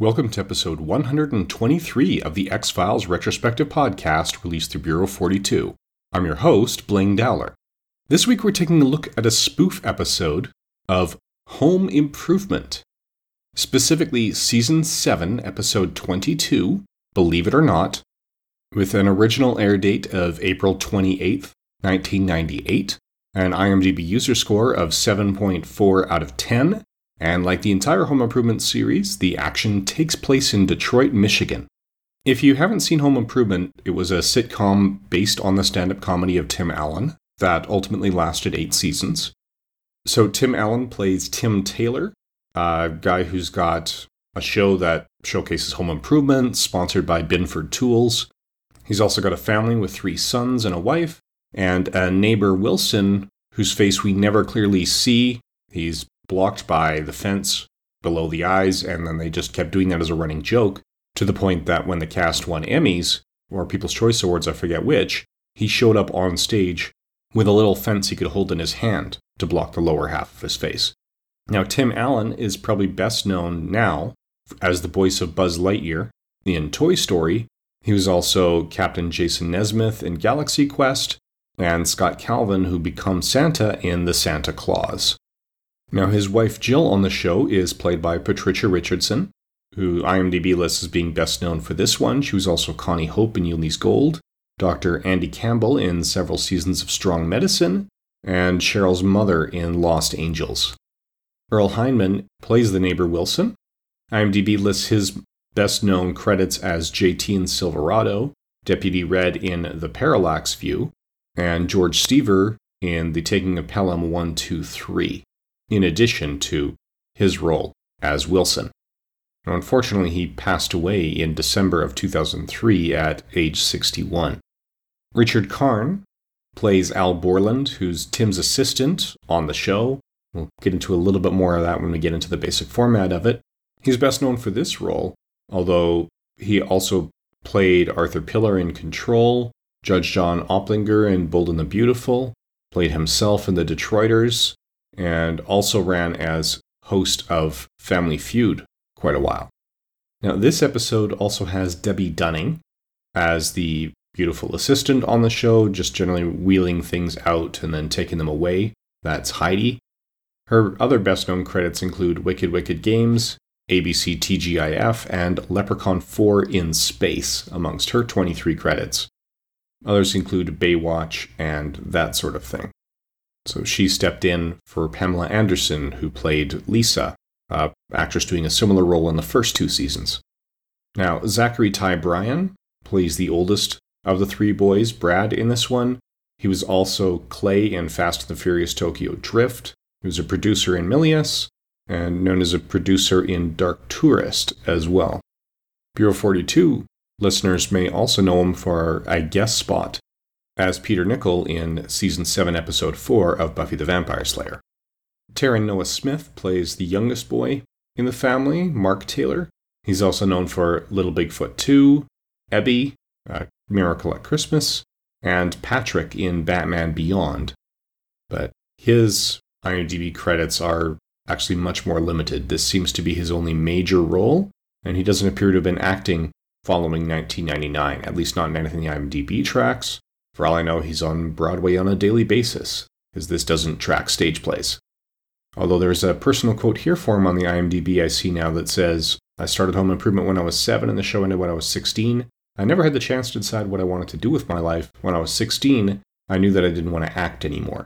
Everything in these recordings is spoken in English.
Welcome to episode 123 of the X Files retrospective podcast released through Bureau 42. I'm your host, Blaine Dowler. This week we're taking a look at a spoof episode of Home Improvement, specifically Season 7, Episode 22, Believe It or Not, with an original air date of April 28, 1998, an IMDb user score of 7.4 out of 10, and like the entire Home Improvement series, the action takes place in Detroit, Michigan. If you haven't seen Home Improvement, it was a sitcom based on the stand up comedy of Tim Allen that ultimately lasted eight seasons. So, Tim Allen plays Tim Taylor, a guy who's got a show that showcases home improvement, sponsored by Binford Tools. He's also got a family with three sons and a wife, and a neighbor, Wilson, whose face we never clearly see. He's blocked by the fence below the eyes, and then they just kept doing that as a running joke to the point that when the cast won Emmys or People's Choice Awards, I forget which, he showed up on stage with a little fence he could hold in his hand to block the lower half of his face. Now, Tim Allen is probably best known now as the voice of Buzz Lightyear in Toy Story. He was also Captain Jason Nesmith in Galaxy Quest, and Scott Calvin, who becomes Santa in The Santa Claus. Now, his wife Jill on the show is played by Patricia Richardson, who IMDb lists as being best known for this one. She was also Connie Hope in Ulee's Gold, Dr. Andy Campbell in several seasons of Strong Medicine, and Cheryl's mother in Lost Angels. Earl Hindman plays the neighbor Wilson. IMDb lists his best known credits as JT in Silverado, Deputy Red in The Parallax View, and George Stever in The Taking of Pelham 123 in addition to his role as Wilson. Now, unfortunately, he passed away in December of 2003 at age 61. Richard Karn plays Al Borland, who's Tim's assistant on the show. We'll get into a little bit more of that when we get into the basic format of it. He's best known for this role, although he also played Arthur Pillar in Control, Judge John Oplinger in Bold and the Beautiful, played himself in The Detroiters, and also ran as host of Family Feud quite a while. Now, this episode also has Debbie Dunning as the beautiful assistant on the show, just generally wheeling things out and then taking them away. That's Heidi. Her other best known credits include Wicked Wicked Games, ABC TGIF, and Leprechaun 4 in Space, amongst her 23 credits. Others include Baywatch and that sort of thing. So she stepped in for Pamela Anderson, who played Lisa, actress doing a similar role in the first two seasons. Now, Zachary Ty Bryan plays the oldest of the three boys, Brad, in this one. He was also Clay in Fast and the Furious Tokyo Drift. He was a producer in Milius, and known as a producer in Dark Tourist as well. Bureau 42 listeners may also know him for a guest spot as Peter Nichol in Season 7, Episode 4 of Buffy the Vampire Slayer. Taran Noah Smith plays the youngest boy in the family, Mark Taylor. He's also known for Little Bigfoot 2, Ebbie, uh, Miracle at Christmas, and Patrick in Batman Beyond. But his IMDb credits are actually much more limited. This seems to be his only major role, and he doesn't appear to have been acting following 1999, at least not in anything the IMDb tracks. For all I know, he's on Broadway on a daily basis, because this doesn't track stage plays. Although there's a personal quote here for him on the IMDb I see now that says, I started Home Improvement when I was seven and the show ended when I was 16. I never had the chance to decide what I wanted to do with my life. When I was 16, I knew that I didn't want to act anymore.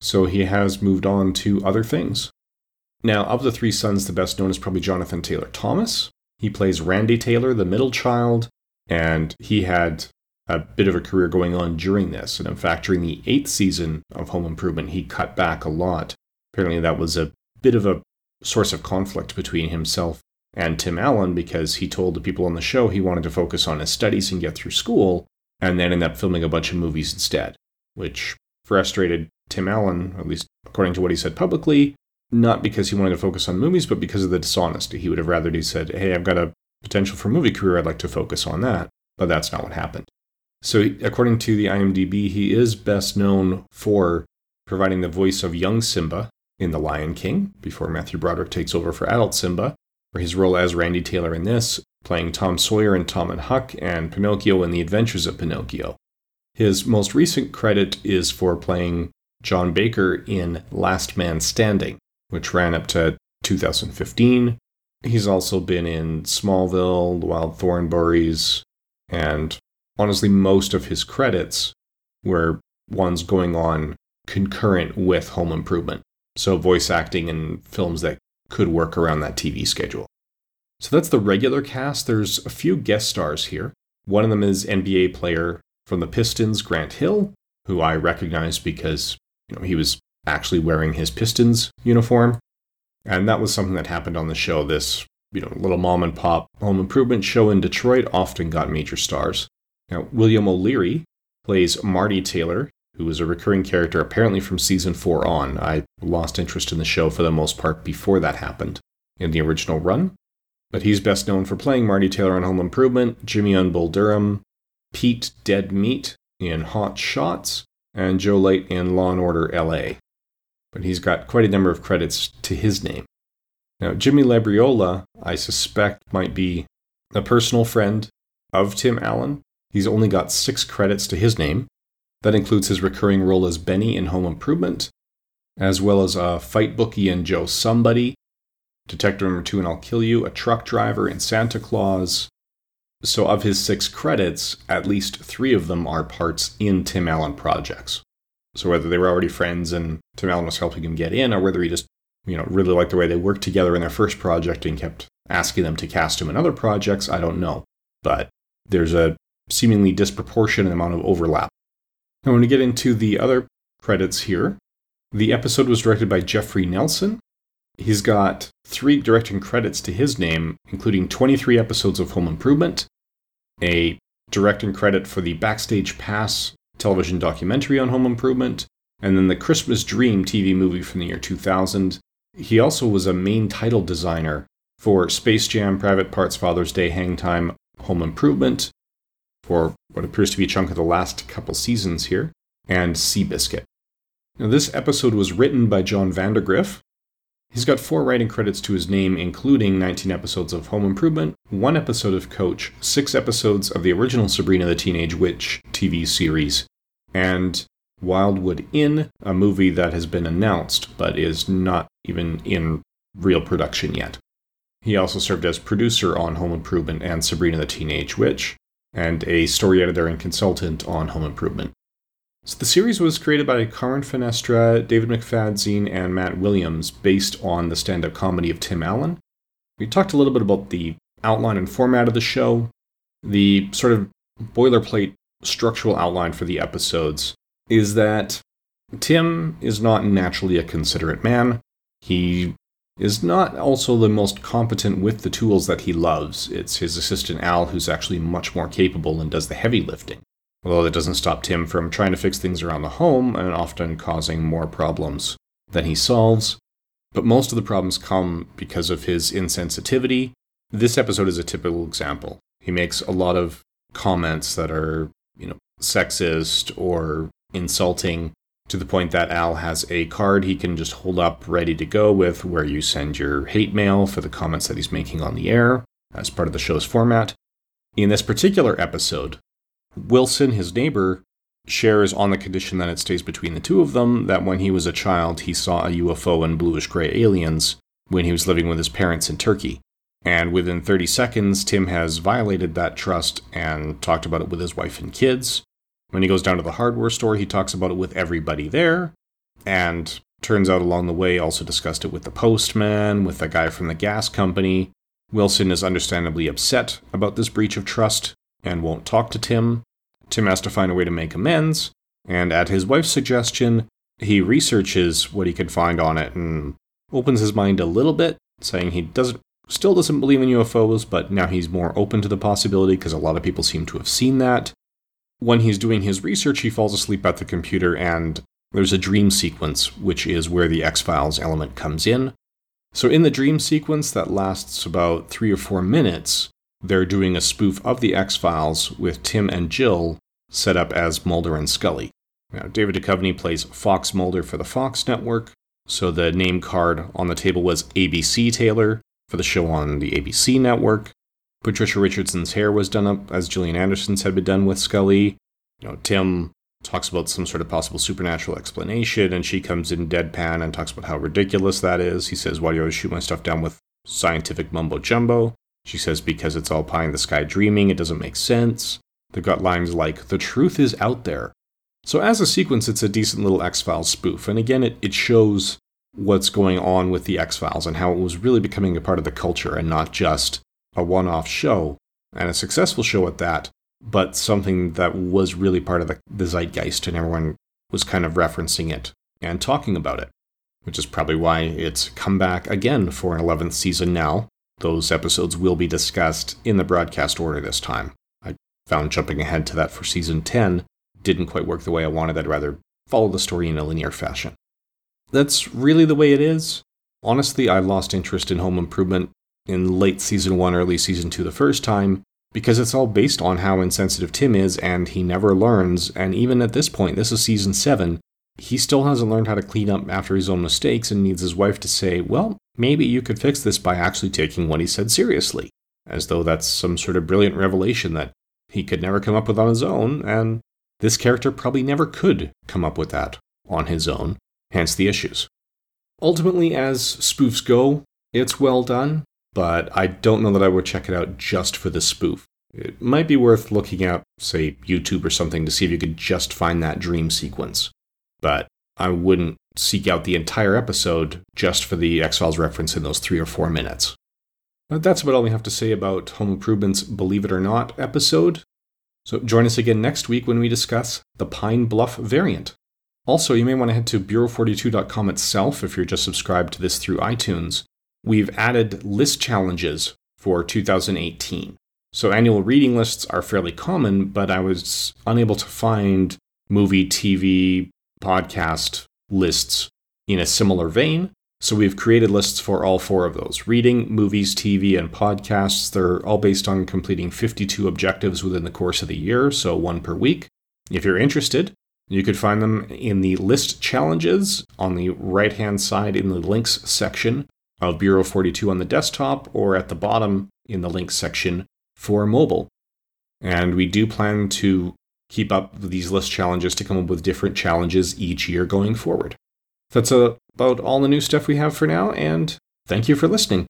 So he has moved on to other things. Now, of the three sons, the best known is probably Jonathan Taylor Thomas. He plays Randy Taylor, the middle child, and he had a bit of a career going on during this. And in fact, during the eighth season of Home Improvement, he cut back a lot. Apparently, that was a bit of a source of conflict between himself and Tim Allen because he told the people on the show he wanted to focus on his studies and get through school, and then ended up filming a bunch of movies instead, which frustrated Tim Allen, at least according to what he said publicly, not because he wanted to focus on movies, but because of the dishonesty. He would have rather he said, Hey, I've got a potential for movie career, I'd like to focus on that. But that's not what happened. So, according to the IMDb, he is best known for providing the voice of young Simba in The Lion King before Matthew Broderick takes over for adult Simba, for his role as Randy Taylor in this, playing Tom Sawyer in Tom and Huck and Pinocchio in The Adventures of Pinocchio. His most recent credit is for playing John Baker in Last Man Standing, which ran up to 2015. He's also been in Smallville, The Wild Thornberrys, and honestly, most of his credits were ones going on concurrent with Home Improvement. So, voice acting in films that could work around that TV schedule. So, that's the regular cast. There's a few guest stars here. One of them is NBA player from the Pistons, Grant Hill, who I recognize because you know, he was actually wearing his Pistons uniform. And that was something that happened on the show. This, you know, little mom and pop home improvement show in Detroit often got major stars. Now, William O'Leary plays Marty Taylor, who is a recurring character apparently from season four on. I lost interest in the show for the most part before that happened in the original run. But he's best known for playing Marty Taylor on Home Improvement, Jimmy on Bull Durham, Pete Dead Meat in Hot Shots, and Joe Light in Law and Order LA. But he's got quite a number of credits to his name. Now, Jimmy Labriola, I suspect, might be a personal friend of Tim Allen. He's only got six credits to his name. That includes his recurring role as Benny in Home Improvement, as well as a fight bookie in Joe Somebody, Detective Number Two and I'll Kill You, a truck driver in Santa Claus, so, of his six credits, at least three of them are parts in Tim Allen projects. So, whether they were already friends and Tim Allen was helping him get in, or whether he just, you know, really liked the way they worked together in their first project and kept asking them to cast him in other projects, I don't know. But there's a seemingly disproportionate amount of overlap. Now, when we get into the other credits here, the episode was directed by Jeffrey Nelson. He's got three directing credits to his name, including 23 episodes of Home Improvement, a directing credit for the Backstage Pass television documentary on home improvement, and then the Christmas Dream TV movie from the year 2000. He also was a main title designer for Space Jam, Private Parts, Father's Day, Hang Time, Home Improvement, for what appears to be a chunk of the last couple seasons here, and Seabiscuit. Now, this episode was written by John Vandergriff, He's got four writing credits to his name, including 19 episodes of Home Improvement, one episode of Coach, six episodes of the original Sabrina the Teenage Witch TV series, and Wildwood Inn, a movie that has been announced but is not even in real production yet. He also served as producer on Home Improvement and Sabrina the Teenage Witch, and a story editor and consultant on Home Improvement. So the series was created by Carmen Finestra, David McFadzean, and Matt Williams, based on the stand-up comedy of Tim Allen. We talked a little bit about the outline and format of the show, the sort of boilerplate structural outline for the episodes is that Tim is not naturally a considerate man. He is not also the most competent with the tools that he loves. It's his assistant Al who's actually much more capable and does the heavy lifting although that doesn't stop Tim from trying to fix things around the home and often causing more problems than he solves. But most of the problems come because of his insensitivity. This episode is a typical example. He makes a lot of comments that are, you know, sexist or insulting to the point that Al has a card he can just hold up ready to go with where you send your hate mail for the comments that he's making on the air as part of the show's format. In this particular episode, Wilson, his neighbor, shares on the condition that it stays between the two of them that when he was a child, he saw a UFO and bluish gray aliens when he was living with his parents in Turkey. And within 30 seconds, Tim has violated that trust and talked about it with his wife and kids. When he goes down to the hardware store, he talks about it with everybody there. And turns out along the way, also discussed it with the postman, with the guy from the gas company. Wilson is understandably upset about this breach of trust and won't talk to Tim. Tim has to find a way to make amends, and at his wife's suggestion, he researches what he could find on it and opens his mind a little bit, saying he doesn't still doesn't believe in UFOs, but now he's more open to the possibility because a lot of people seem to have seen that. When he's doing his research, he falls asleep at the computer and there's a dream sequence, which is where the X Files element comes in. So, in the dream sequence that lasts about three or four minutes, they're doing a spoof of the X Files with Tim and Jill set up as Mulder and Scully. Now, David Duchovny plays Fox Mulder for the Fox network, so the name card on the table was ABC Taylor, for the show on the ABC network. Patricia Richardson's hair was done up as Gillian Anderson's had been done with Scully. You know, Tim talks about some sort of possible supernatural explanation, and she comes in deadpan and talks about how ridiculous that is. He says, Why do you always shoot my stuff down with scientific mumbo jumbo? She says, Because it's all pie in the sky dreaming, it doesn't make sense. They've got lines like, The truth is out there. So, as a sequence, it's a decent little X Files spoof. And again, it, it shows what's going on with the X Files and how it was really becoming a part of the culture and not just a one off show, and a successful show at that, but something that was really part of the, the zeitgeist and everyone was kind of referencing it and talking about it, which is probably why it's come back again for an 11th season now. Those episodes will be discussed in the broadcast order this time. I found jumping ahead to that for season 10 didn't quite work the way I wanted. I'd rather follow the story in a linear fashion. That's really the way it is. Honestly, I lost interest in Home Improvement in late season one, early season two the first time, because it's all based on how insensitive Tim is and he never learns. And even at this point, this is season seven, he still hasn't learned how to clean up after his own mistakes and needs his wife to say, well, maybe you could fix this by actually taking what he said seriously, as though that's some sort of brilliant revelation that he could never come up with on his own, and this character probably never could come up with that on his own, hence the issues. Ultimately, as spoofs go, it's well done but I don't know that I would check it out just for the spoof. It might be worth looking at, say, YouTube or something to see if you could just find that dream sequence. But I wouldn't seek out the entire episode just for the X Files reference in those three or four minutes. But that's about all we have to say about Home Improvement's Believe It or Not episode. So join us again next week when we discuss the Pine Bluff variant. Also, you may want to head to Bureau42.com itself if you're just subscribed to this through iTunes we've added list challenges for 2018. So annual reading lists are fairly common, but I was unable to find movie, TV, podcast lists in a similar vein. So we've created lists for all four of those reading, movies, TV, and podcasts. They're all based on completing 52 objectives within the course of the year, so one per week. If you're interested, you could find them in the list challenges on the right hand side in the links section of Bureau 42 on the desktop or at the bottom in the links section for mobile. And we do plan to keep up these list challenges to come up with different challenges each year going forward. That's about all the new stuff we have for now, and thank you for listening.